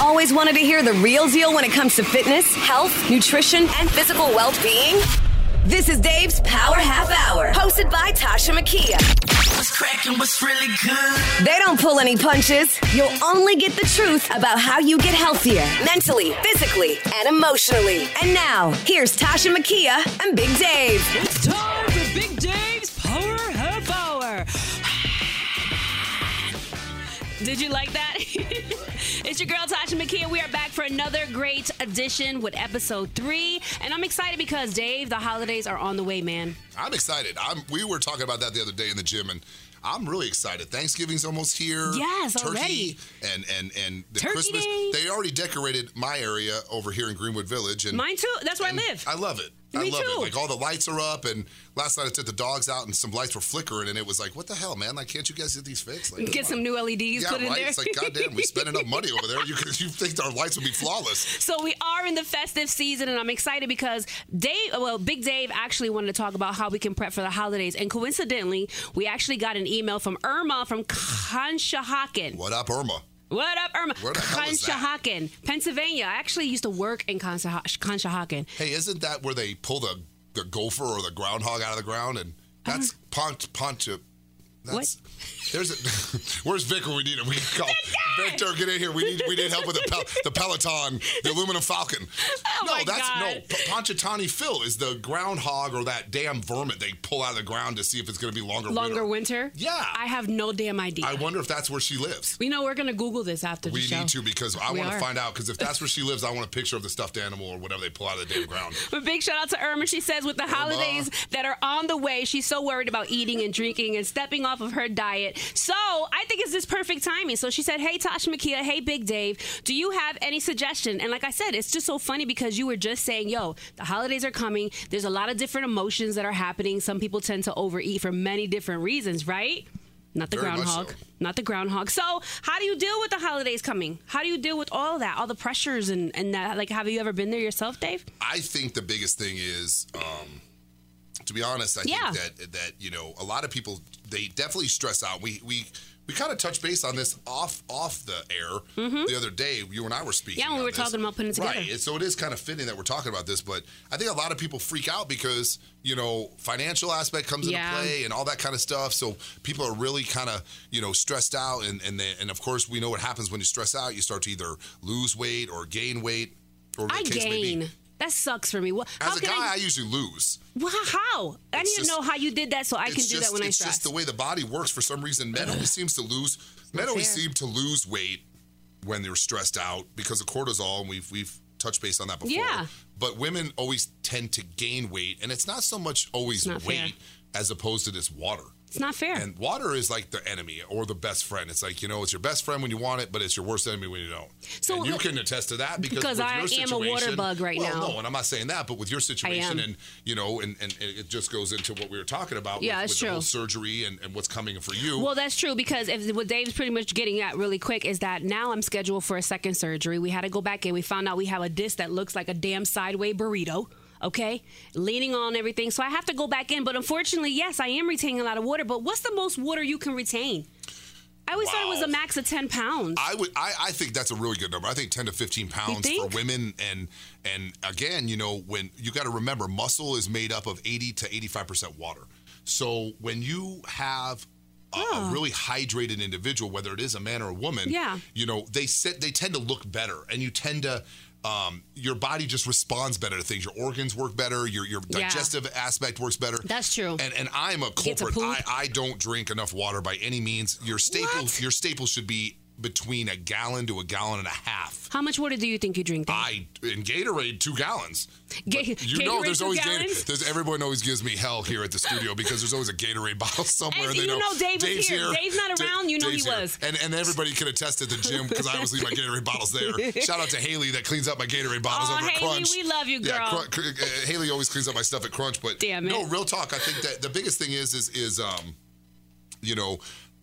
Always wanted to hear the real deal when it comes to fitness, health, nutrition, and physical well-being? This is Dave's Power Half Hour, hosted by Tasha Makia. What's cracking? What's really good? They don't pull any punches. You'll only get the truth about how you get healthier mentally, physically, and emotionally. And now, here's Tasha Makia and Big Dave. It's time for Big Dave's Power Half Hour. Did you like that? Your girl Tasha McKee. We are back for another great edition with episode three, and I'm excited because Dave, the holidays are on the way, man. I'm excited. I'm, we were talking about that the other day in the gym, and I'm really excited. Thanksgiving's almost here. Yes, Turkey already. And and and the Turkey Christmas. Day. They already decorated my area over here in Greenwood Village, and Mine too. That's where I live. I love it. I love too. it. Like all the lights are up, and last night I took the dogs out, and some lights were flickering, and it was like, what the hell, man? Like, can't you guys get these fixed? Like, Get some on. new LEDs Yeah, put in there. It's like, goddamn, we spent enough money over there. You you think our lights would be flawless? So we are in the festive season, and I'm excited because Dave, well, Big Dave actually wanted to talk about how we can prep for the holidays. And coincidentally, we actually got an email from Irma from Conshohocken. What up, Irma? What up, Irma? Where the hell is that? Conshohocken, Pennsylvania. I actually used to work in Conshohocken. Conshohocken. Hey, isn't that where they pull the, the gopher or the groundhog out of the ground? And uh-huh. that's Pont Poncha. That's there's a where's Vic when we need him? We call Victor, get in here. We need we need help with the pel- the Peloton, the aluminum falcon. Oh no, my that's God. no P- Ponchitani Phil is the groundhog or that damn vermin they pull out of the ground to see if it's gonna be longer. Longer winter? Yeah. I have no damn idea. I wonder if that's where she lives. you know, we're going to Google this after the We show. need to because I want to find out because if that's where she lives, I want a picture of the stuffed animal or whatever they pull out of the damn ground. But big shout out to Irma. She says with the holidays that are on the way, she's so worried about eating and drinking and stepping off of her diet. So I think it's this perfect timing. So she said, Hey Tasha Makia, hey Big Dave, do you have any suggestion? And like I said, it's just so funny because you were just saying, yo, the holidays are coming. There's a lot of different emotions that are happening. Some people tend to overeat for many different reasons, right? Not the Very groundhog. so. Not the groundhog. So, how do you deal with the holidays coming? How do you deal with all that, all the pressures and and that? Like, have you ever been there yourself, Dave? I think the biggest thing is, um, to be honest, I Yeah. think that that you know a lot of people they definitely stress out. We we we kind of touched base on this off off the air the other day. You and I were speaking. Mm-hmm. Yeah, we were this. talking about putting it together. Right. So it is kind of fitting that we're talking about this, but I think a lot of people freak out because you know financial aspect comes Yeah. into play and all that kind of stuff. So people are really kind of you know stressed out, and and they, and of course we know what happens when you stress out. You start to either lose weight or gain weight. I gain. That sucks for me. How As a can guy, I, I, usually lose. Well, how? I need It's to know how you did that so I can it's do just, that when I it's stress. just the way the body works. For some reason, men always seems to lose. Men always seem to lose weight when they're stressed out because of cortisol, and we've we've touched base on that before. Yeah. But women always tend to gain weight, and it's not so much always not weight fair. as opposed to this water. It's not fair. And water is like the enemy or the best friend. It's like you know, it's your best friend when you want it, but it's your worst enemy when you don't. So and you can attest to that because, Because I am a water bug right well, now. No, and I'm not saying that, but with your situation, and you know, and, and it just goes into what we were talking about. Yeah, with, with the whole true. surgery and, and what's coming for you. Well, that's true because if what Dave's pretty much getting at really quick is that now I'm scheduled for a second surgery. We had to go back in. We found out we have a disc that looks like a damn sideways burrito. Okay, leaning on everything, so I have to go back in. But unfortunately, yes, I am retaining a lot of water. But what's the most water you can retain? I always thought it was a max of ten pounds. I would I, I think that's a really good number. I think 10 to 15 pounds for women and and again, you know, when you got to remember muscle is made up of 80 to 85% water. So when you have a, a really hydrated individual, whether it is a man or a woman, Yeah. you know, they sit, they tend to look better, and you tend to. Um, your body just responds better to things. Your organs work better. Your your Yeah. digestive aspect works better. That's true. And and I'm a culprit. I. I don't drink enough water by any means. Your staple What? your staple should be between a gallon to a gallon and a half. How much water do you think you drink? Dave? I in Gatorade two gallons. Ga- you know, there's always? Gatorade. There's everyone always gives me hell here at the studio because there's always a Gatorade bottle somewhere. And they you know Dave was Dave's here. Dave's not Da- around, you know he Dave's here. was. And and everybody can attest at the gym because I always leave my Gatorade bottles there. Shout out to Haley that cleans up my Gatorade bottles Aw, over at Haley, Crunch. we love you, Yeah, girl. Cr- Cr- uh, Haley always cleans up my stuff at Crunch. But Damn it. no, real talk. I think that the biggest thing is is is um, you know.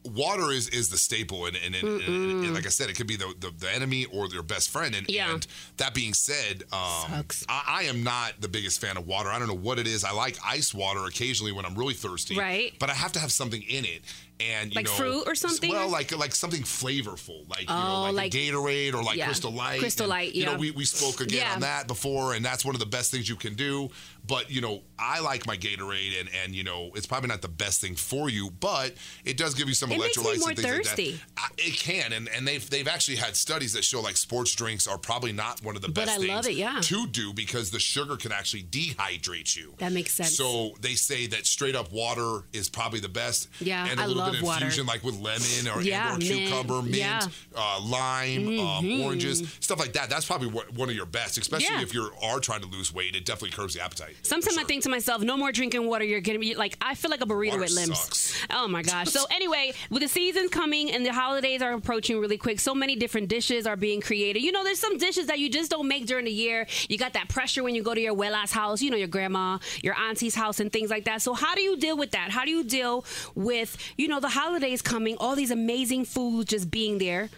Water is, is the staple, and, and, and, and, and like I said, it could be the, the, the enemy or your best friend. And, Yeah. and that being said, um. I, I am not the biggest fan of water. I don't know what it is. I like ice water occasionally when I'm really thirsty. Right. But I have to have something in it. And you Like know, fruit or something? Well, like like something flavorful, like you know, Oh, like, like- a Gatorade or like yeah. Crystal Light. Crystal And, Light, You know, we, we spoke again Yeah. on that before, and that's one of the best things you can do. But you know, I like my Gatorade, and and you know, it's probably not the best thing for you, but it does give you some It makes electrolytes and things thirsty. like that. I- It can, and and they've they've actually had studies that show like sports drinks are probably not one of the best. But I things love it, yeah. to do because the sugar can actually dehydrate you. That makes sense. So they say that straight up water is probably the best. Yeah, and a I little love bit of water. infusion like with lemon or, Yeah, or mint, cucumber, mint, yeah. Mm-hmm. uh, lime, um, oranges, stuff like that. That's probably what, one of your best, especially Yeah. if you are trying to lose weight. It definitely curbs the appetite. Sometimes I think to myself, no more drinking water. You're getting me like I feel like a burrito Water with limbs. sucks. Oh my gosh. So anyway, with the season's coming and the holidays are approaching really quick, so many different dishes are being created. You know, there's some dishes that you just don't make during the year. You got that pressure when you go to your abuela's house, you know, your grandma, your auntie's house, and things like that. So how do you deal with that? How do you deal with you know the holidays coming, all these amazing foods just being there?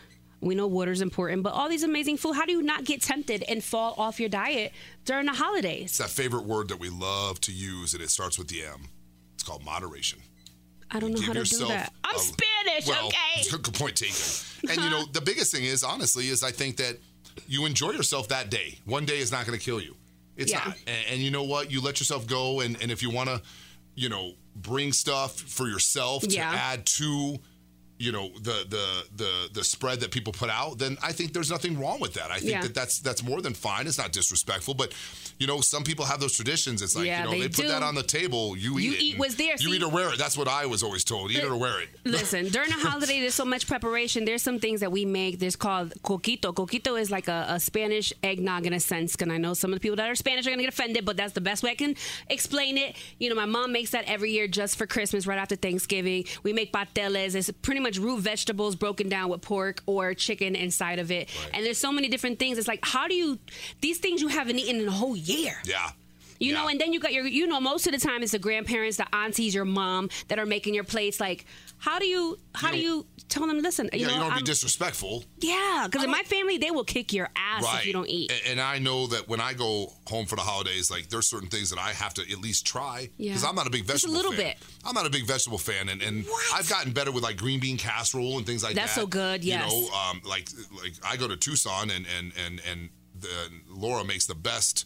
We know water's important, but all these amazing food. How do you not get tempted and fall off your diet during the holidays? It's that favorite word that we love to use, and it starts with the M. It's called moderation. I don't know how to do that. I'm a- Spanish, well, okay? Good point taken. And you know, the biggest thing is honestly is I think that you enjoy yourself that day. One day is not going to kill you. It's Yeah. not. And, and you know what? You let yourself go, and and if you want to, you know, bring stuff for yourself to Yeah. add to. You know the the the the spread that people put out, then I think there's nothing wrong with that. I think Yeah. that that's that's more than fine. It's not disrespectful, but you know some people have those traditions. It's like Yeah, you know they they, put that on the table, you eat You it. eat what's there. You See- eat or wear it. That's what I was always told. Eat it or wear it. Listen, during the holiday, there's so much preparation. There's some things that we make. There's called coquito. Coquito is like a, a Spanish eggnog in a sense. And I know some of the people that are Spanish are going to get offended, but that's the best way I can explain it. You know, my mom makes that every year just for Christmas, right after Thanksgiving. We make pateles. It's pretty much root vegetables broken down with pork or chicken inside of it. And there's so many different things. It's like, how do you, these things you haven't eaten in a whole year. Yeah. You Yeah. know, and then you got your, you know, most of the time it's the grandparents, the aunties, your mom that are making your plates. Like, how do you, how You do you tell them, listen, you yeah, know, you don't I'm- be disrespectful. yeah, because in my family they will kick your ass right. if you don't eat. A- And, I know that when I go home for the holidays, like there's certain things that I have to at least try Yeah. because I'm not a big vegetable. Just a little fan. bit. I'm not a big vegetable fan, and, and I've gotten better with like green bean casserole and things like That's that. That's so good, yes. You know, um, like like I go to Tucson and and and and the, Laura makes the best.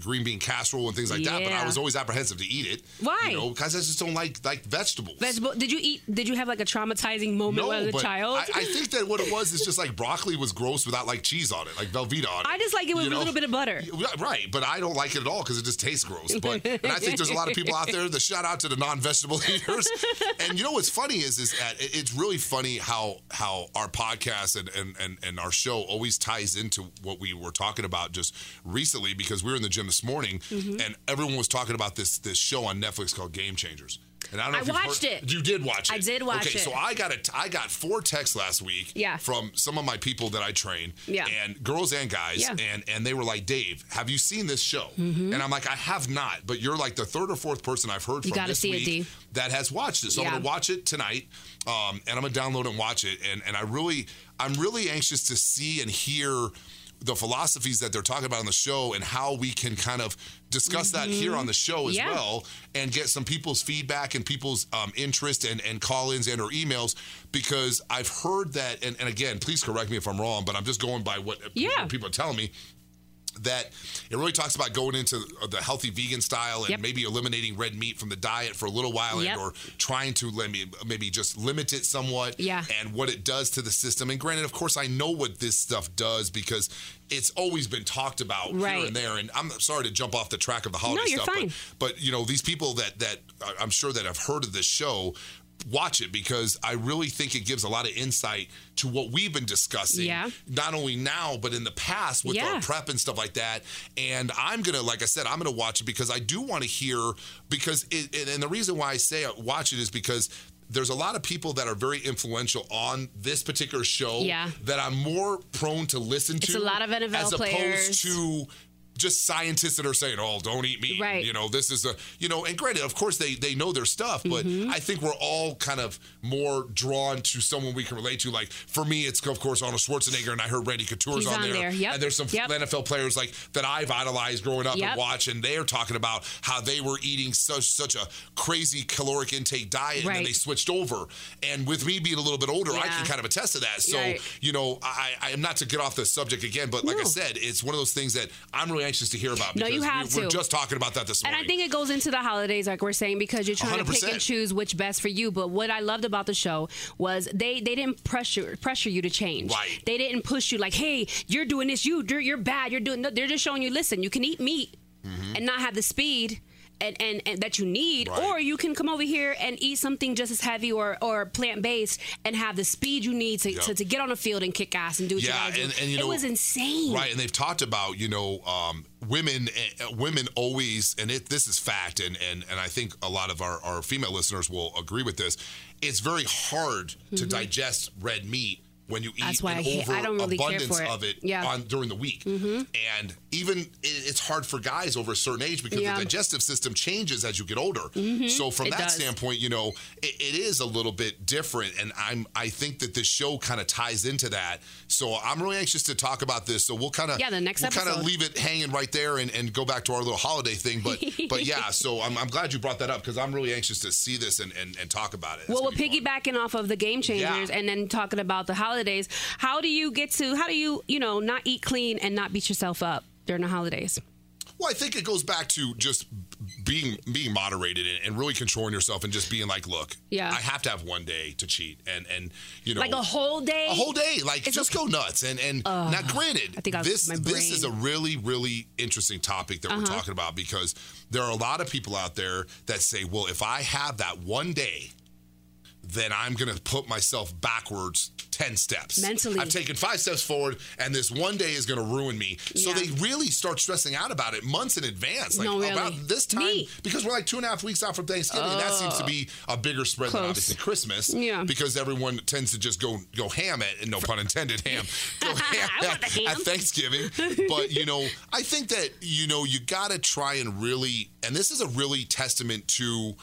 Green bean casserole and things like that, but I was always apprehensive to eat it. Why? You know, because I just don't like like vegetables. Vegetable? Did you eat? Did you have like a traumatizing moment No, as a but child? I, I think that what it was is just like broccoli was gross without like cheese on it, like Velveeta on it. I just like it with you a little bit of butter. Right, but I don't like it at all because it just tastes gross. But and I think there's a lot of people out there. The shout out to the non-vegetable eaters. And you know what's funny is is that it's really funny how how our podcast and, and and and our show always ties into what we were talking about just recently because we were in the gym this morning Mm-hmm. and everyone was talking about this this show on Netflix called Game Changers. And I don't know I if you've watched heard- it. You did watch it. I did watch okay, it. Okay, so I got a I got four texts last week Yeah. from some of my people that I train. Yeah. And girls and guys. Yeah. And and they were like, Dave, have you seen this show? Mm-hmm. And I'm like, I have not, but you're like the third or fourth person I've heard You from this it, week D. that has watched it. So Yeah. I'm gonna watch it tonight. Um, and I'm gonna download and watch it. And and I really I'm really anxious to see and hear the philosophies that they're talking about on the show and how we can kind of discuss that here on the show as Mm-hmm. Yeah. well and get some people's feedback and people's um, interest and, and call-ins and or emails because I've heard that and, and again please correct me if I'm wrong but I'm just going by what Yeah. people are telling me that it really talks about going into the healthy vegan style and Yep. maybe eliminating red meat from the diet for a little while Yep. and or trying to let me maybe just limit it somewhat Yeah. and what it does to the system and granted of course I know what this stuff does because it's always been talked about here and there and I'm sorry to jump off the track of the holiday you're stuff. But, but you know these people that that I'm sure that have heard of this show watch it because I really think it gives a lot of insight to what we've been discussing Yeah. not only now but in the past with Yeah. our prep and stuff like that and i'm gonna like i said i'm gonna watch it because i do want to hear because it and- the reason why i say watch it is because there's a lot of people that are very influential on this particular show Yeah. that i'm more prone to listen to It's a lot of NFL as players. opposed to just scientists that are saying, "Oh, don't eat meat." Right. You know, this is a you know, and granted, of course they they know their stuff, but Mm-hmm. I think we're all kind of more drawn to someone we can relate to. Like for me, it's of course Arnold Schwarzenegger, and I heard Randy Couture's on, on there, there. Yep. and there's some Yep. NFL players like that I've idolized growing up Yep. and watch, and they're talking about how they were eating such such a crazy caloric intake diet, and then they switched over. And with me being a little bit older, I can kind of attest to that. So Right. you know, I, I am not to get off the subject again, but like I said, it's one of those things that I'm really anxious to hear about. No, you have we, We're just talking about that this morning. And. I think it goes into the holidays, like we're saying, because you're trying to pick and choose which best for you. But what I loved about the show was they they didn't pressure pressure you to change. Right. They didn't push you like, hey, you're doing this, you you're, you're bad, you're doing. No, they're just showing you, listen, you can eat meat mm-hmm. and not have the speed. And, and, and that you need, Mm-hmm. Right. or you can come over here and eat something just as heavy or, or plant based and have the speed you need to, Yep. to, to get on the field and kick ass and do what Yeah, you gotta and- do. and, you know, it was insane. Right, and they've talked about you know um, women. Uh, women always, and it, this is fact, and and and I think a lot of our, our female listeners will agree with this. It's very hard to digest red meat when you eat Mm-hmm. That's why an I hate- I don't really care for it. of it Yeah. Mm-hmm. on during the week. And even it, it's hard for guys over a certain age because Yeah. the digestive system changes as you get older. So from It that does. standpoint, you know, it, it is a little bit different, and I'm I think that this show kind of ties into that. So I'm really anxious to talk about this. So we'll kind of Yeah, the next we'll kind of leave it hanging right there and, and go back to our little holiday thing. But but yeah, so I'm, I'm glad you brought that up because I'm really anxious to see this and, and, and talk about it. It's Well, we're gonna fun. piggybacking off of the game changers Yeah. and then talking about the holidays. How do you get to, how do you, you know, not eat clean and not beat yourself up during the holidays? Well, I think it goes back to just being being moderated and, really controlling yourself and just being like, look, Yeah. I have to have one day to cheat and and you know Like a whole day? a whole day like It's just okay. go nuts and and now granted I think I- this this is a. Uh-huh. really really interesting topic that we're talking about because there are a lot of people out there that say well if i have that one day then i'm going to put myself backwards 10 steps Mentally. i've taken five steps forward and this one day is going to ruin me so they really start stressing out about it months in advance like No, really. about this time Me. because we're like two and a half weeks out from thanksgiving and that seems to be a bigger spread than Close. obviously christmas Yeah. because everyone tends to just go go ham at no pun intended ham go ham, I want the at, ham. at Thanksgiving. But you know, I think that you know you got to try and really, and this is a really testament to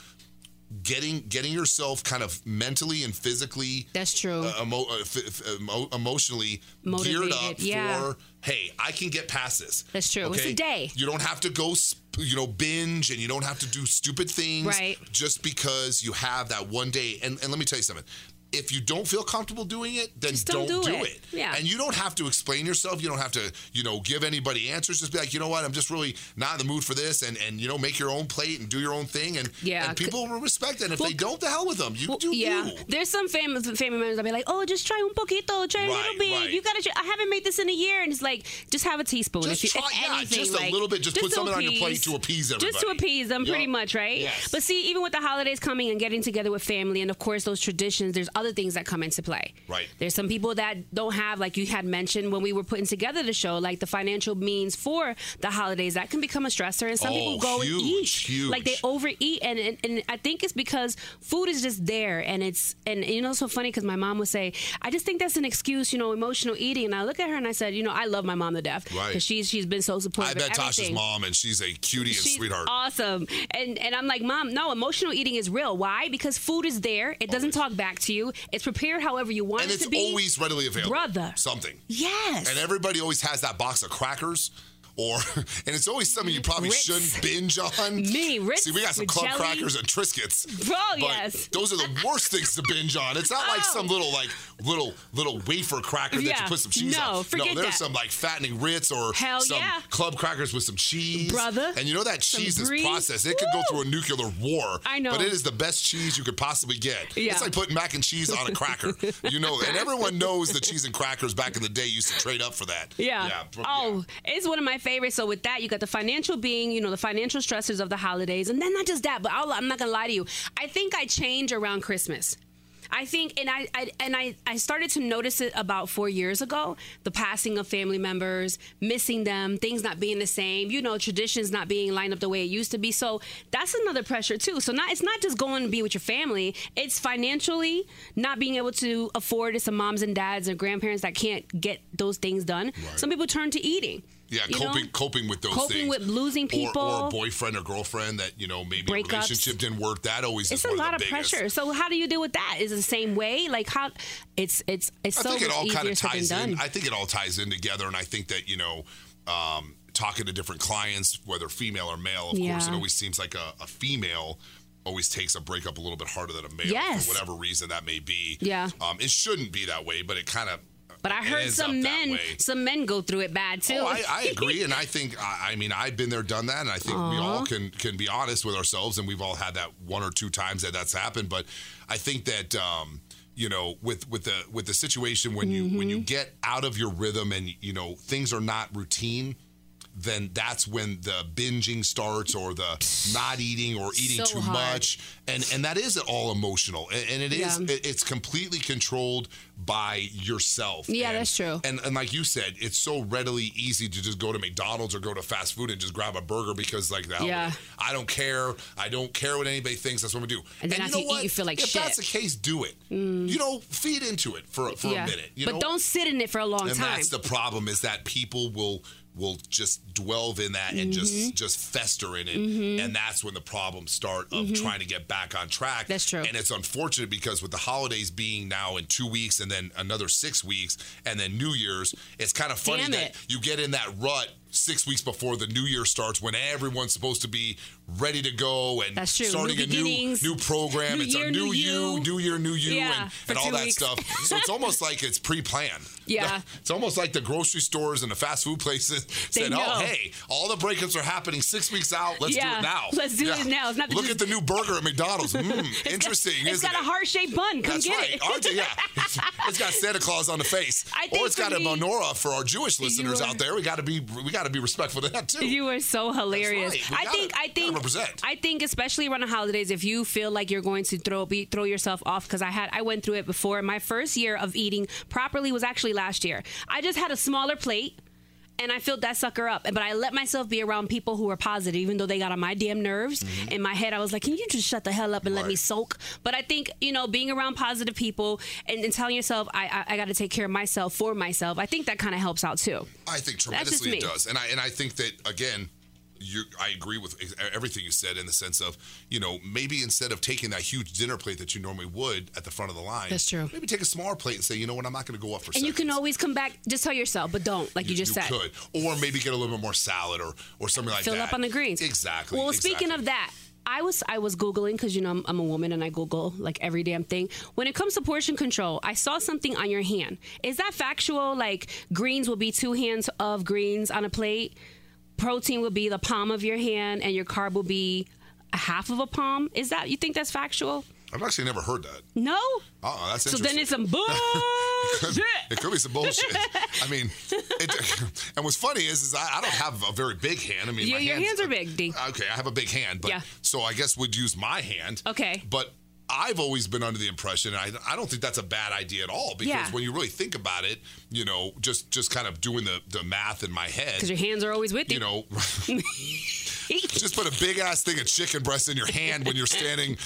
getting getting yourself kind of mentally and physically That's true. uh, emo- uh, f- f- emo- emotionally geared up yeah. for hey i can get past this That's true. It's a day. you don't have to go sp- you know binge and you don't have to do stupid things Right. just because you have that one day and, and let me tell you something if you don't feel comfortable doing it, then Just don't do do it. it. Yeah. And you don't have to explain yourself. You don't have to, you know, give anybody answers. Just be like, you know what, I'm just really not in the mood for this, and and you know, make your own plate and do your own thing, and Yeah. and people will respect that. And if Well, they don't, the hell with them. You Well, do yeah, you. there's some famous family members that be like, "Oh, just try un poquito, try a little bit. right. You gotta. Try. I haven't made this in a year, and it's like, just have a teaspoon. Just if you, try- if yeah, anything, just a little bit. Just put to something on your plate to appease them. Just to appease them, pretty much, right? Yes. But see, even with the holidays coming and getting together with family, and of course those traditions, there's other things that come into play. Right. There's some people that don't have, like you had mentioned when we were putting together the show, like the financial means for the holidays. That can become a stressor, and some Oh, people go and eat, huge, huge. like they overeat, and, and and I think it's because food is just there, and it's and you know it's so funny because my mom would say, I just think that's an excuse, you know, emotional eating, and I look at her and I said, you know, I love my mom to death, Right. Because she's she's been so supportive. I bet Tasha's mom, and she's a cutie and She's sweetheart. awesome, and and I'm like, mom, no, emotional eating is real. Why? Because food is there. It doesn't talk back to you. It's prepared however you want and it it's to be. always readily available. Brother. Something. yes. And everybody always has that box of crackers or and it's always something you probably Ritz. shouldn't binge on. Me, Ritz See, we got some club jelly. crackers and Triscuits. Oh, but yes. Those are the worst things to binge on. It's not like Oh. some little like little little wafer cracker that you put some cheese No, on. forget no, there's that. some like fattening Ritz or Hell some yeah. club crackers with some cheese. Brother. And you know that Some cheese is brie. processed. It could go through a nuclear war. I know. But it is the best cheese you could possibly get. Yeah. It's like putting mac and cheese on a cracker. you know, and everyone knows that cheese and crackers back in the day used to trade up for that. Yeah. Yeah. Oh, it's one of my favorites. So with that, you got the financial being, you know, the financial stressors of the holidays, and then not just that, but I'll, I'm not gonna lie to you. I think I change around Christmas. I think, and I, I and I, I started to notice it about four years ago. The passing of family members, missing them, things not being the same. You know, traditions not being lined up the way it used to be. So that's another pressure too. So not it's not just going to be with your family. It's financially not being able to afford it. Some moms and dads and grandparents that can't get those things done. Some people turn to eating. Yeah, you know? coping coping with those things. Coping things. with losing people. Or, a boyfriend or girlfriend that, you know, maybe a Breakups. relationship didn't work. That always It's is a lot of of pressure. So how do you deal with that? Is it the same way? Like how? It's it's it's I so think it all kind of ties in. done. I think it all ties in together, and I think that you know, um, talking to different clients, whether female or male, of course, it always seems like a, a female always takes a breakup a little bit harder than a male Yes. for whatever reason that may be. Yeah. um, it shouldn't be that way, but it kind of. But I heard some men some men go through it bad too. Oh, I, I agree, and I think I, I mean I've been there, done that, and I think we all can can be honest with ourselves, and we've all had that one or two times that that's happened. But I think that um, you know with with the with the situation when you when Mm-hmm. you get out of your rhythm and you know things are not routine. Then that's when the binging starts, or the not eating, or eating So too hard. much, and and that is all emotional, and, and it is Yeah. it- it's completely controlled by yourself. Yeah, And- that's true. and and like you said, it's so readily easy to just go to McDonald's or go to fast food and just grab a burger because like that. Yeah. I don't care. I don't care what anybody thinks. That's what we do. And then you after know you eat, what? you feel like if shit. Mm. that's the case, do it. You know, feed into it for for yeah. a minute. You but know? don't sit in it for a long time. and time. that's the problem is that people will will just dwell in that and Mm-hmm. just just fester in it and that's when the problems start of trying to get back on track Mm-hmm. That's true. and it's unfortunate because with the holidays being now in two weeks and then another six weeks and then new year's it's kind of funny Damn that it. you get in that rut six weeks before the new year starts when everyone's supposed to be ready to go and That's true. starting New a new new program New it's year, a new, new you you. new year new you Yeah, and, and all that weeks. stuff so it's almost like it's pre-planned Yeah. it's almost like the grocery stores and the fast food places They said, know. "Oh, hey, all the breakups are happening six weeks out. Let's do it now. let's do it now. It's not Look just- at the new burger at McDonald's. Mm, interesting, It's isn't got a heart shaped bun. Come That's get right. it. Aren't? Yeah. it's got Santa Claus on the face. Or it's got for a menorah for our Jewish listeners are- out there. We got to be we got to be respectful to that too. You are so hilarious. right. I gotta- think I think. I think especially around the holidays, if you feel like you're going to throw be, throw yourself off, because I had I went through it before. My first year of eating properly was actually last year. I just had a smaller plate. And I filled that sucker up. But I let myself be around people who were positive, even though they got on my damn nerves. In my head, I was like, can you just shut the hell up and let me Mm-hmm. Soak? But I think, you know, being around positive people and, and telling yourself, I, I, I got to take care of myself for myself, I think that kind of helps out too. I think tremendously it does, and I and I think that again. You, I agree with everything you said in the sense of, you know, maybe instead of taking that huge dinner plate that you normally would at the front of the line, That's true. Maybe take a smaller plate and say, you know what, I'm not going to go up for. And you can always come back, just tell yourself, but don't, like you, just said. could, or maybe get a little bit more salad or or something like fill that. up on the greens. Exactly. Well, speaking of that, I was I was googling because you know I'm, I'm a woman and I Google like every damn thing. When it comes to portion control, I saw something on your hand. Is that factual? Like greens will be two hands of greens on a plate. Protein will be the palm of your hand, and your carb will be a half of a palm. Is that you think that's factual? I've actually never heard that. No. Oh, that's interesting. So then it's some It could- bullshit. it could be some bullshit. I mean, it, and what's funny is, is I, I don't have a very big hand. I mean, Your- my your hands are big, D. Okay, I have a big hand, but Yeah. so I guess we'd use my hand. Okay. but. I've always been under the impression, and I, I don't think that's a bad idea at all. Because Yeah. when you really think about it, you know, just just kind of doing the, the math in my head, Because your hands are always with you. you know, just put a big ass thing of chicken breast in your hand when you're standing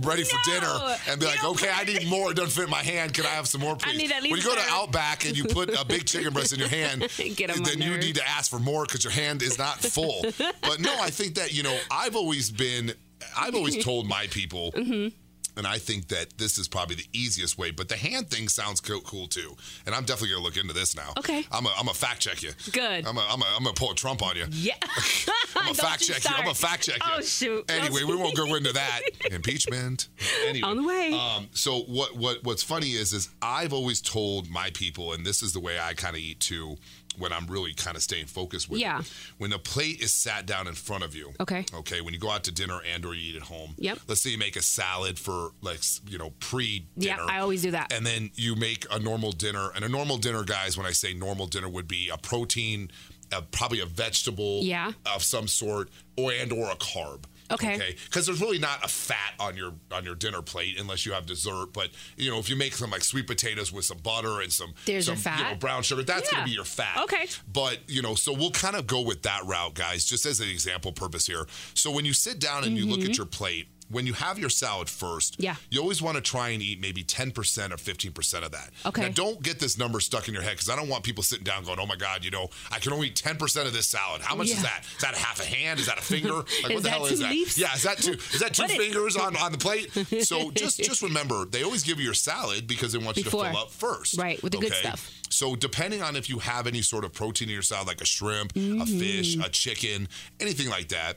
ready for No, dinner and be like, okay, I need more. It doesn't fit in my hand. Can I have some more, please? need at when you go to. Outback and you put a big chicken breast in your hand, then you need to ask for more because your hand is not full. but no, I think that, you know, I've always been, I've always told my people, Mm-hmm. And I think that this is probably the easiest way. But the hand thing sounds co- cool too, and I'm definitely gonna look into this now. Okay. I'm a, I'm a fact check you. Good. I'm a, I'm a, I'm gonna pull a Trump on you. Yeah. I'm a fact you check you. I'm a start. fact check you. Oh, shoot. Anyway, we won't go into that impeachment. Anyway, On the way. Um, so what what what's funny is is I've always told my people, and this is the way I kind of eat too. When I'm really kind of staying focused with it. Yeah. When the plate is sat down in front of you. Okay. Okay. When you go out to dinner and or you eat at home. Yep. Let's say you make a salad for like you know pre dinner. Yeah. I always do that. And then you make a normal dinner, and a normal dinner, guys. When I say normal dinner, would be a protein, uh, probably a vegetable, Yeah. of some sort, or and or a carb. Okay. Okay. Because there's really not a fat on your on your dinner plate unless you have dessert. But you know, if you make some like sweet potatoes with some butter and some There's some your you know, fat. brown sugar, that's Yeah. gonna be your fat. Okay. But you know, so we'll kind of go with that route, guys, just as an example purpose here. So when you sit down and you look at mm-hmm. your plate. When you have your salad first, Mm-hmm. Yeah. you always want to try and eat maybe 10% or 15% of that. Okay. Now, don't get this number stuck in your head because I don't want people sitting down going, oh my God, you know, I can only eat 10% of this salad. How much is that? Is that half a hand? Is that a finger? Like, what the hell is that? Yeah, is that two? Is that two What fingers on, on the plate? So just just remember, they always give you your salad because they want you Before. to fill up first, Right, with the good stuff. So depending on if you have any sort of protein in your salad, like a shrimp, a fish, Mm-hmm. a chicken, anything like that.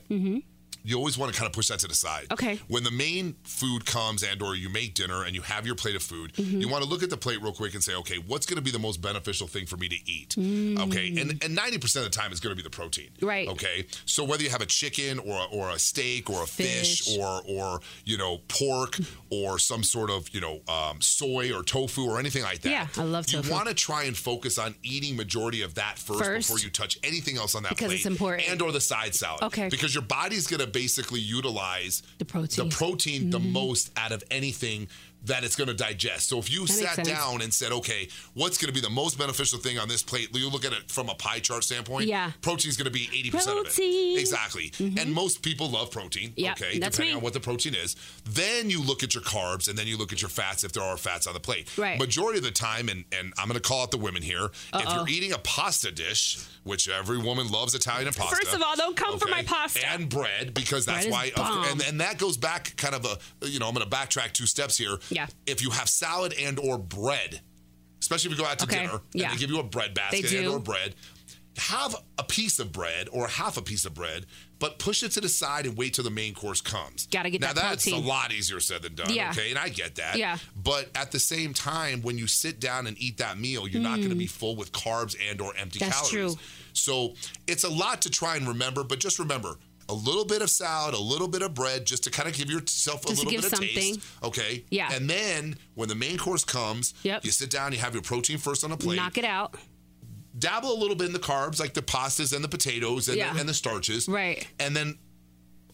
You always want to kind of push that to the side. Okay. When the main food comes and or you make dinner and you have your plate of food, Mm-hmm. you want to look at the plate real quick and say, okay, what's going to be the most beneficial thing for me to eat? Okay. And and 90% of the time it's going to be the protein. Mm. Right. Okay. So whether you have a chicken or a, or a steak or a fish, Fish. or or you know pork or some sort of you know um, soy or tofu or anything like that. Yeah, I love tofu. You want to try and focus on eating majority of that first, First. before you touch anything else on that Because plate. it's important. And or the side salad. Okay. Because your body's going to basically utilize The protein. the protein the mm-hmm. most out of anything that it's going to digest. So if you That sat down and said, okay, what's going to be the most beneficial thing on this plate? You look at it from a pie chart standpoint. Yeah. Protein is going to be 80% of it. Protein. Exactly. Mm-hmm. And most people love protein. Yep, okay. that's depending me. on what the protein is. Then you look at your carbs and then you look at your fats if there are fats on the plate. Right. Majority of the time, and, and I'm going to call out the women here, if you're eating a pasta dish, which every woman loves Italian pasta. First of all, don't come for my pasta. And bread, because that's Bread why, bomb. and, and that goes back kind of a, you know, I'm going to backtrack two steps here. Yeah. If you have salad and or bread, especially if you go out to Okay, dinner and yeah. they give you a bread basket and or bread, have a piece of bread or half a piece of bread, but push it to the side and wait till the main course comes. Gotta get now that that's protein. a lot easier said than done. Yeah. Okay, and I get that. Yeah. But at the same time, when you sit down and eat that meal, you're not going to be full with carbs and or empty Mm. That's calories. true. So it's a lot to try and remember, but just remember. A little bit of salad, a little bit of bread, just to kind of give yourself a Just little bit of something. taste. Okay. Yeah. And then when the main course comes, Yep. you sit down, you have your protein first on a plate Knock it out. dabble a little bit in the carbs, like the pastas and the potatoes and, Yeah. the, and the starches. Right. And then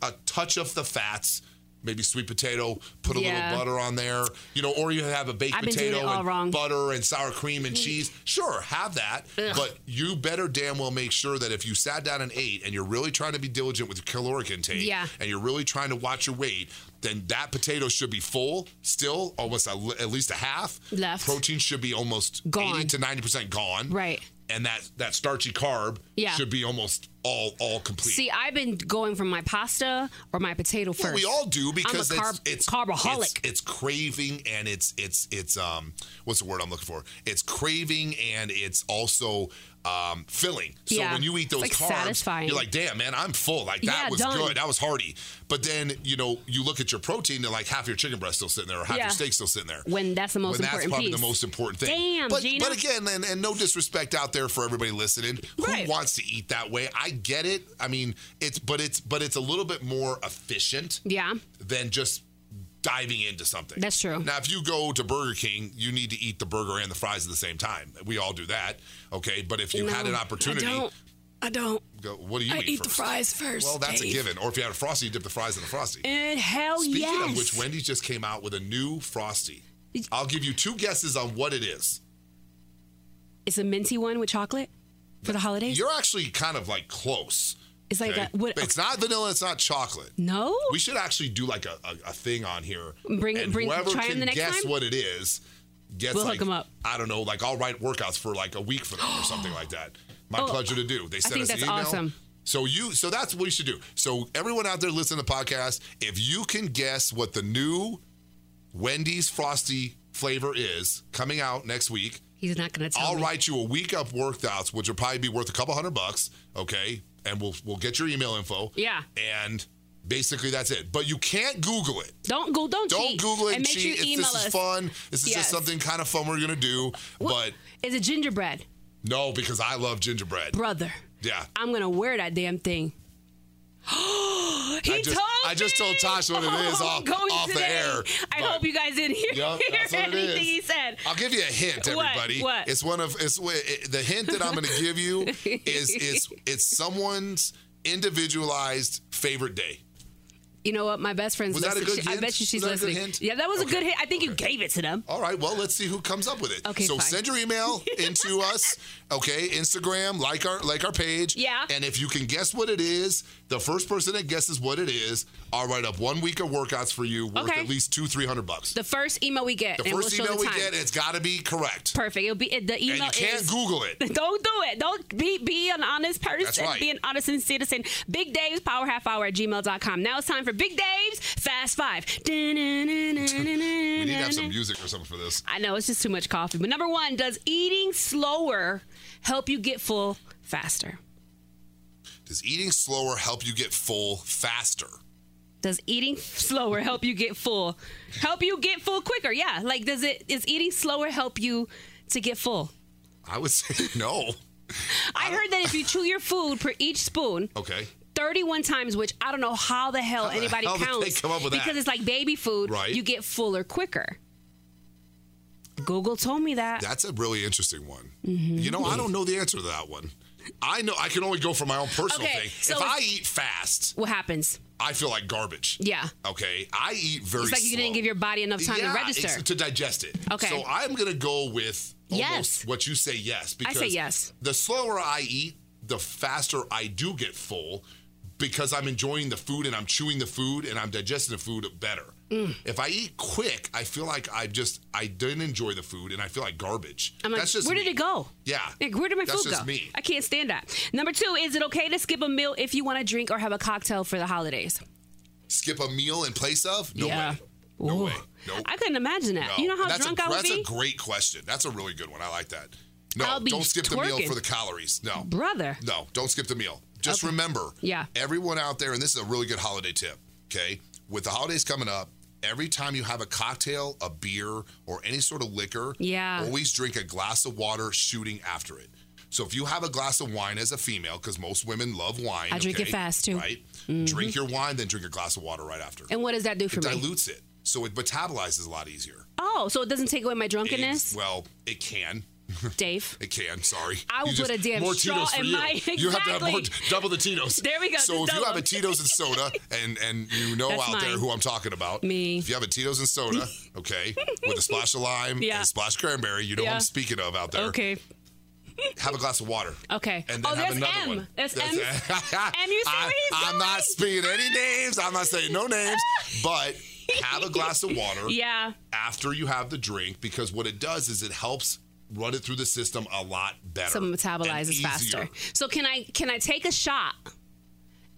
a touch of the fats, maybe sweet potato, put a Yeah. little butter on there, you know, or you have a baked I've potato and wrong. butter and sour cream and cheese. Sure, have that. Ugh. But you better damn well make sure that if you sat down and ate and you're really trying to be diligent with your caloric intake Yeah. and you're really trying to watch your weight, then that potato should be full, still almost a, at least a half. Left. Protein should be almost Gone. 80 to 90% gone Right. and that that starchy carb Yeah. should be almost all all complete. See, I've been going from my pasta or my potato well, first. we all do because I'm a it's, carb- it's carboholic. It's, it's craving and it's it's it's um what's the word I'm looking for? It's craving and it's also um filling. So Yeah. when you eat those like, carbs, satisfying. you're like, damn man, I'm full. Like that Yeah, was done. good. That was hearty. But then you know you look at your protein and like half your chicken breast still sitting there or half Yeah. your steak still sitting there. when that's the most important thing. when that's probably piece. the most important thing. Damn, but, Gina. but again, and, and no disrespect out there for everybody listening. Right. Who wants to eat that way? I get it. I mean, it's but it's but it's a little bit more efficient Yeah. than just diving into something. That's true. Now, if you go to Burger King, you need to eat the burger and the fries at the same time. We all do that, okay? But if you had an opportunity, I don't. I don't. go, what do you I eat, eat first? the fries first. Well, that's Dave. a given. Or if you had a frosty, you dip the fries in the frosty. And hell Speaking yes. of which, Wendy's just came out with a new frosty. I'll give you two guesses on what it is. it's a minty one with chocolate for the holidays. You're actually kind of like close. It's like okay? a what? It's not vanilla. It's not chocolate. no. We should actually do like a, a, a thing on here. Bring- bring- whoever try can the next guess time? what it is gets We'll like hook 'em up. I don't know, like I'll write workouts for like a week for them or something like that. My Oh, pleasure to do. They sent think us that's an email. awesome. So you so that's what you should do. So everyone out there listening to the podcast, if you can guess what the new Wendy's Frosty flavor is coming out next week. He's not going to tell I'll me. write you a week of workouts, which will probably be worth a couple hundred bucks. Okay, and we'll we'll get your email info. Yeah. and basically that's it. But you can't Google it. Don't go. Don't, Don't cheat. Google it and cheat. sure you It's- email this is fun. This is Yes. just something kind of fun we're gonna do. What- Is it gingerbread, no, because I love gingerbread. brother? Yeah. I'm gonna wear that damn thing. he I just- told I just told. Tasha what it is off- off the air, I hope you guys didn't hear, Yup, hear what anything he said. I'll give you a hint, What? everybody. What? It's one of it's it, the hint that I'm going to give you is is it's someone's individualized favorite day. You know what? My best friend's Was listening. She- I bet you she's Was that a good listening. hint? Yeah, that was a good hint. I think you gave it to them. All right, well, let's see who comes up with it. Okay, so fine. send your email into us, okay? Instagram, like our like our page. Yeah. And if you can guess what it is, the first person that guesses what it is, I'll write up one week of workouts for you worth Okay. at least two, three hundred bucks. The first email we get, The first we'll email the we get, it's got to be correct. Perfect. It'll be the email and you can't is. Google it. Don't do it. Don't be be an honest person. That's right. Be an honest citizen. Big Dave's Power Half Hour at gmail.com. Now it's time for Big Dave's Fast Five. We need to have some music or something for this. I know it's just too much coffee. But number one, does eating slower help you get full faster? Does eating slower help you get full faster? Does eating slower help you get full? Help you get full quicker? Yeah. Like, does it? Is eating slower help you to get full? I would say no. I heard that if you chew your food per each spoon, Okay. 31 times, which I don't know how the hell How the anybody hell did they counts. come up with that? because it's like baby food, Right. you get fuller quicker. Google told me that. That's a really interesting one. Mm-hmm. You know, I don't know the answer to that one. I know I can only go for my own personal Okay, thing. so if I eat fast, what happens? I feel like garbage. Yeah. Okay. I eat very It's like you didn't give your body enough time to register. to digest it. Okay. So I'm gonna go with almost Yes. what you say yes. I Because say yes. The slower I eat, the faster I do get full because I'm enjoying the food and I'm chewing the food and I'm digesting the food better. Mm. If I eat quick, I feel like I just I didn't enjoy the food and I feel like garbage. I'm like, That's just where me. did it go? Yeah. Like, where did my That's food just go? me. I can't stand that. Number two, is it okay to skip a meal if you want to drink or have a cocktail for the holidays? Skip a meal in place of? No Yeah. way. No Ooh. way. Nope. I couldn't imagine that. No. You know how that's drunk a, I would That's be? a great question. That's a really good one. I like that. No, don't skip the meal for the calories. No. Brother. No, don't skip the meal. Just Okay. remember, Yeah. everyone out there, and this is a really good holiday tip, okay? With the holidays coming up, every time you have a cocktail, a beer, or any sort of liquor, Yeah. always drink a glass of water shooting after it. So if you have a glass of wine as a female, because most women love wine, I drink it fast, too. Right? Mm-hmm. Drink your wine, then drink a glass of water right after. And what does that do for it me? dilutes it, so it metabolizes a lot easier. Oh, so it doesn't take away my drunkenness? It- well, it can. Dave. It can. Sorry. I You put a damn more straw Tito's for in you. my- You have to have more, double the Tito's. There we go, So if you have a. Tito's and soda, and and you know That's out there who I'm talking about, Me. If you have a Tito's and soda, okay, with a splash of lime Yeah. and a splash of cranberry, you know who Yeah. I'm speaking of out there. Okay. Have a glass of water. Okay. And then oh, have another M. one. That's, That's- M. M, you see I, what he's I'm not speaking any names. I'm not saying no names, but have a glass of water Yeah. after you have the drink because what it does is it helps run it through the system a lot better. Some and metabolizes faster. So can I can I take a shot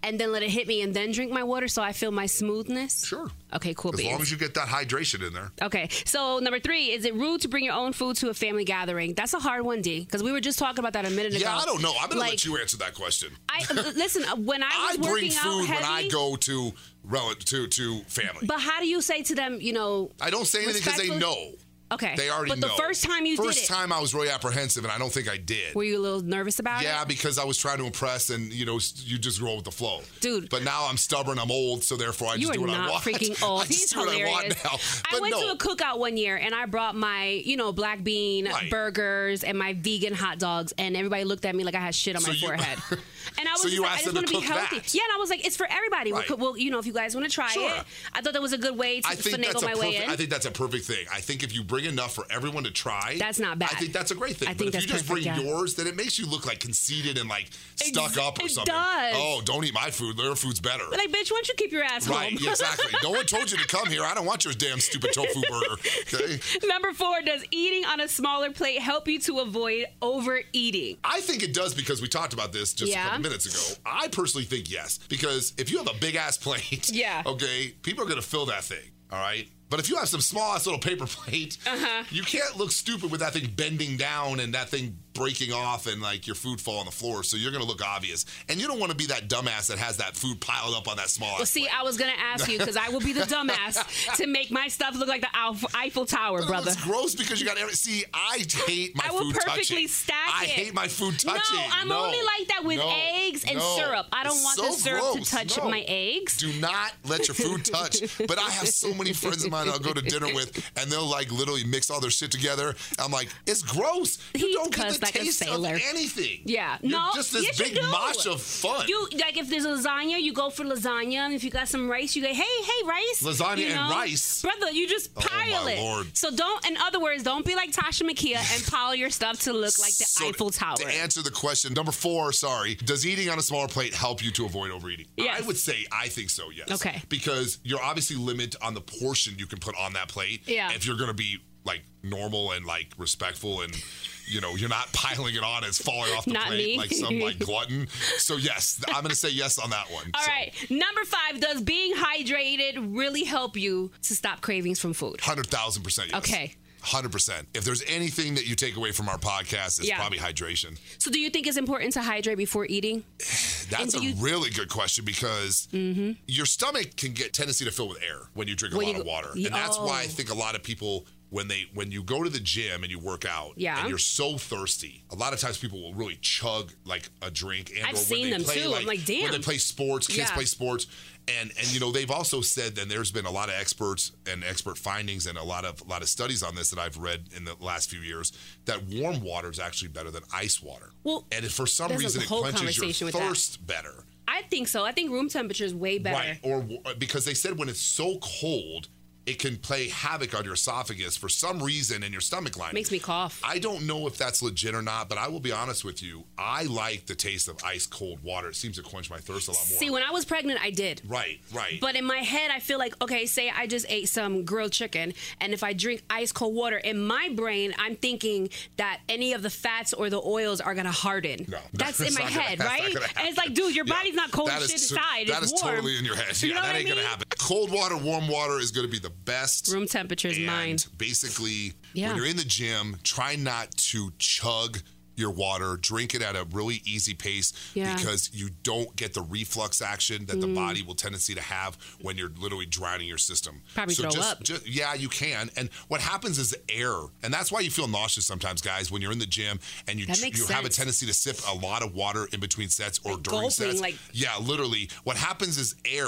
and then let it hit me and then drink my water so I feel my smoothness? Sure. Okay, cool As beans. long as you get that hydration in there. Okay, so number three, is it rude to bring your own food to a family gathering? That's a hard one, D, because we were just talking about that a minute ago. Yeah, I don't know. I'm gonna Like, let you answer that question. I listen. When I I bring working food out when I go to rel- to to family. but how do you say to them, you know? I don't say anything because they know. Okay, They already But know. the first time you first did it, time I was really apprehensive, and I don't think I did. were you a little nervous about it? yeah, because I was trying to impress, and you know, you just roll with the flow, Dude. But now I'm stubborn. I'm old, so therefore I You just are do what I not want. freaking old. I just He's do what I hilarious. want now. I went no, to a cookout one year and I brought my, you know, black bean Right. burgers and my vegan hot dogs, and everybody looked at me like I had shit on So my you- forehead. And I was So just you like, I asked just them want to to be cook healthy. that. Yeah, and I was like, it's for everybody. We'll Right. cook- Well, you know, if you guys want to try Sure. it, I thought that was a good way to I think finagle that's a my way perfect. in. I think that's a perfect thing. I think if you bring enough for everyone to try, That's not bad. I think that's a great thing. I but think if you just perfect, bring yeah. yours, then it makes you look like conceited and like stuck up or it something. does. Oh, don't eat my food. Their food's better. like, bitch, why don't you keep your ass Right, home? yeah, exactly. No one told you to come here. I don't want your damn stupid tofu burger. Okay. Number four, does eating on a smaller plate help you to avoid overeating? I think it does because we talked about this just a couple minutes ago. I personally think yes, because if you have a big ass plate, Yeah. okay, people are gonna fill that thing. All right. But if you have some small ass little paper plate, Uh-huh. you can't look stupid with that thing bending down and that thing breaking off and like your food fall on the floor. So you're gonna look obvious, and you don't want to be that dumbass that has that food piled up on that small. Well, see, plate. I was gonna ask you because I will be the dumbass to make my stuff look like the Eiffel Tower, No, brother. It's gross because you got every. See, I hate my food. I will food perfectly touching. stack I it. hate my food touching. No, I'm No, only like that with no, eggs and no. syrup. I don't It's want so the syrup gross. to touch my eggs. Do not let your food touch. but I have so many friends of mine I'll go to dinner with, and they'll like literally mix all their shit together. I'm like, it's gross. You He don't get the like a sailor. anything. Yeah, You're no, just this yes, big mosh of fun. You like if there's lasagna, you go for lasagna. And if you got some rice, you go, hey, hey, rice. Lasagna You and rice? brother. You just Oh, pile my it. Lord. So don't. In other words, don't be like Tasha Makia and pile your stuff to look like the So, Eiffel Tower. To answer the question, number four, sorry, does eating on a smaller plate help you to avoid overeating? Yes. I would say I think so, yes. Okay. Because you're obviously limited on the portion you can put on that plate. Yeah. If you're going to be like normal and like respectful and you know, you're not piling it on as falling off the Not plate me. like some like glutton. So yes, I'm to say yes on that one. All so. right. Number five, does being hydrated really help you to stop cravings from food? Hundred thousand percent. Yes. Okay. Hundred percent. If there's anything that you take away from our podcast, it's Yeah. probably hydration. So do you think it's important to hydrate before eating? That's a you- Mm-hmm. really good question because your stomach can get tendency to fill with air when you drink a When lot you of water, and that's why I oh. think a lot of people when they when you go to the gym and you work out, Yeah. and you're so thirsty, a lot of times people will really chug like a drink. And I've seen them play, too. I'm Like, like, when damn. they play sports, kids Yeah. play sports. And, and you know they've also said that there's been a lot of experts and expert findings and a lot of a lot of studies on this that I've read in the last few years that warm water is actually better than ice water. Well, and if for some reason it quenches your thirst better. I think so. I think room temperature is way better. Right. Or or- because they said when it's so cold, it can play havoc on your esophagus for some reason in your stomach lining. Makes me cough. I don't know if that's legit or not, but I will be honest with you. I like the taste of ice cold water. It seems to quench my thirst a lot more. See, when I was pregnant, I did. right, right. But in my head, I feel like, okay, say I just ate some grilled chicken, and if I drink ice cold water, in my brain, I'm thinking that any of the fats or the oils are gonna harden. No, that's in my not gonna- head, right? And it's like, dude, your Yeah. body's not cold That as is shit inside. That it's is warm. totally in your head. You know that ain't gonna mean? happen. Cold water, warm water is gonna be the best. Room temperature is mine. basically, Yeah. when you're in the gym, try not to chug your water. Drink it at a really easy pace Yeah. because you don't get the reflux action that the mm. body will tendency to have when you're literally drowning your system. Probably so throw just, up. just yeah, you can. And what happens is air, and that's why you feel nauseous sometimes, guys, when you're in the gym and you you have a tendency to sip a lot of water in between sets or during gulping, sets. like- Yeah, literally. What happens is air,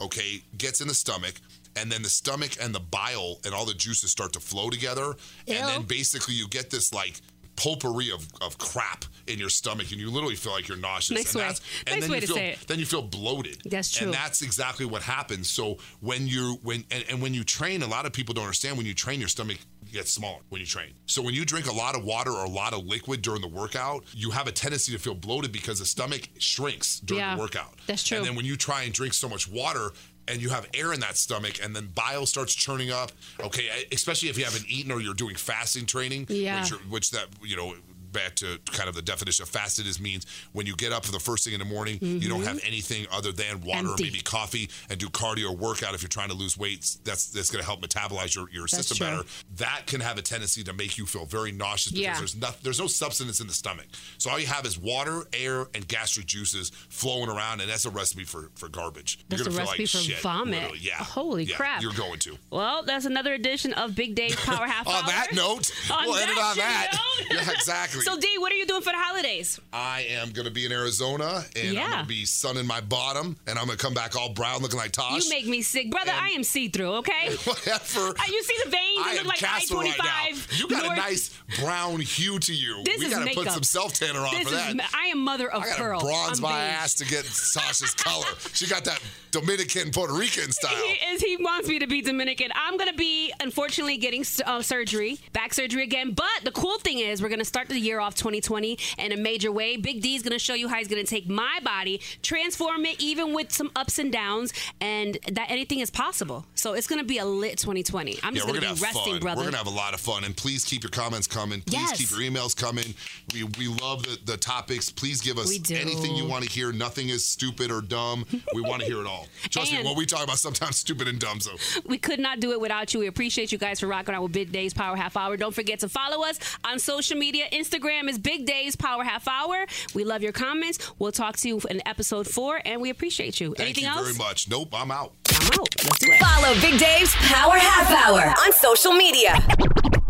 okay, gets in the stomach, and then the stomach and the bile and all the juices start to flow together, and then basically you get this like potpourri of, of crap in your stomach, and you literally feel like you're nauseous. Nice and way. that's- Nice then way you to feel, say it. Then you feel bloated. That's true. And that's exactly what happens. So when you when and, and when you train, a lot of people don't understand when you train, your stomach gets smaller when you train. So when you drink a lot of water or a lot of liquid during the workout, you have a tendency to feel bloated because the stomach shrinks during Yeah, the workout. that's true. And then when you try and drink so much water and you have air in that stomach and then bile starts churning up, okay, especially if you haven't eaten or you're doing fasting training, Yeah. which, which that, you know, back to kind of the definition of fasted is means when you get up for the first thing in the morning, you don't have anything other than water Mm-hmm. Empty. or maybe coffee and do cardio or workout if you're trying to lose weight. That's that's going to help metabolize your, your system true. better. That can have a tendency to make you feel very nauseous because Yeah. there's no, there's no substance in the stomach. So all you have is water, air, and gastric juices flowing around, and that's a recipe for, for garbage. That's you're a recipe like for shit, vomit. literally. Yeah. Holy Yeah, crap. You're going to. Well, that's another edition of Big Dave's Power Half On Hour. that note, On we'll end it on that. Yeah, exactly. So, D, what are you doing for the holidays? I am going to be in Arizona, and I'm Yeah. going to be sunning my bottom, and I'm going to come back all brown, looking like Tosh. You make me sick, brother. And- I am see through. Okay. Whatever. Uh, you see the veins? I look like I 25. right You got a nice brown hue to you. This we got to put some self tanner on This for is. that. I am mother of I got pearl. to bronze I'm my beige. ass to get Sasha's color. She got that Dominican Puerto Rican style. He is. He wants me to be Dominican. I'm gonna be, unfortunately, getting uh, surgery, back surgery again. But the cool thing is, we're gonna start the year off 2020 in a major way. Big D is going to show you how he's going to take my body, transform it, even with some ups and downs, and that anything is possible. So it's going to be a lit 2020. I'm Yeah, just going to be resting, fun. brother. We're gonna have a lot of fun, and please keep your comments coming. Please Yes. keep your emails coming. We we love the, the topics. Please give us anything you want to hear. Nothing is stupid or dumb. We want to hear it all. Trust me, And- what we talk about sometimes stupid and dumb. So we could not do it without you. We appreciate you guys for rocking out with Big Dave's Power Half Hour. Don't forget to follow us on social media. Instagram is Big Dave's Power Half Hour. We love your comments. We'll talk to you in episode four, and we appreciate you. thank Anything you else? very much. Nope, I'm out. I'm out. Let's do it. Follow Big Dave's Power Half Hour on social media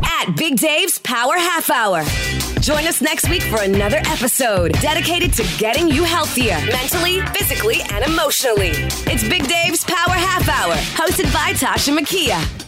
at Big Dave's Power Half Hour. Join us next week for another episode dedicated to getting you healthier mentally, physically, and emotionally. It's Big Dave's Power Half Hour, hosted by Tasha Makia.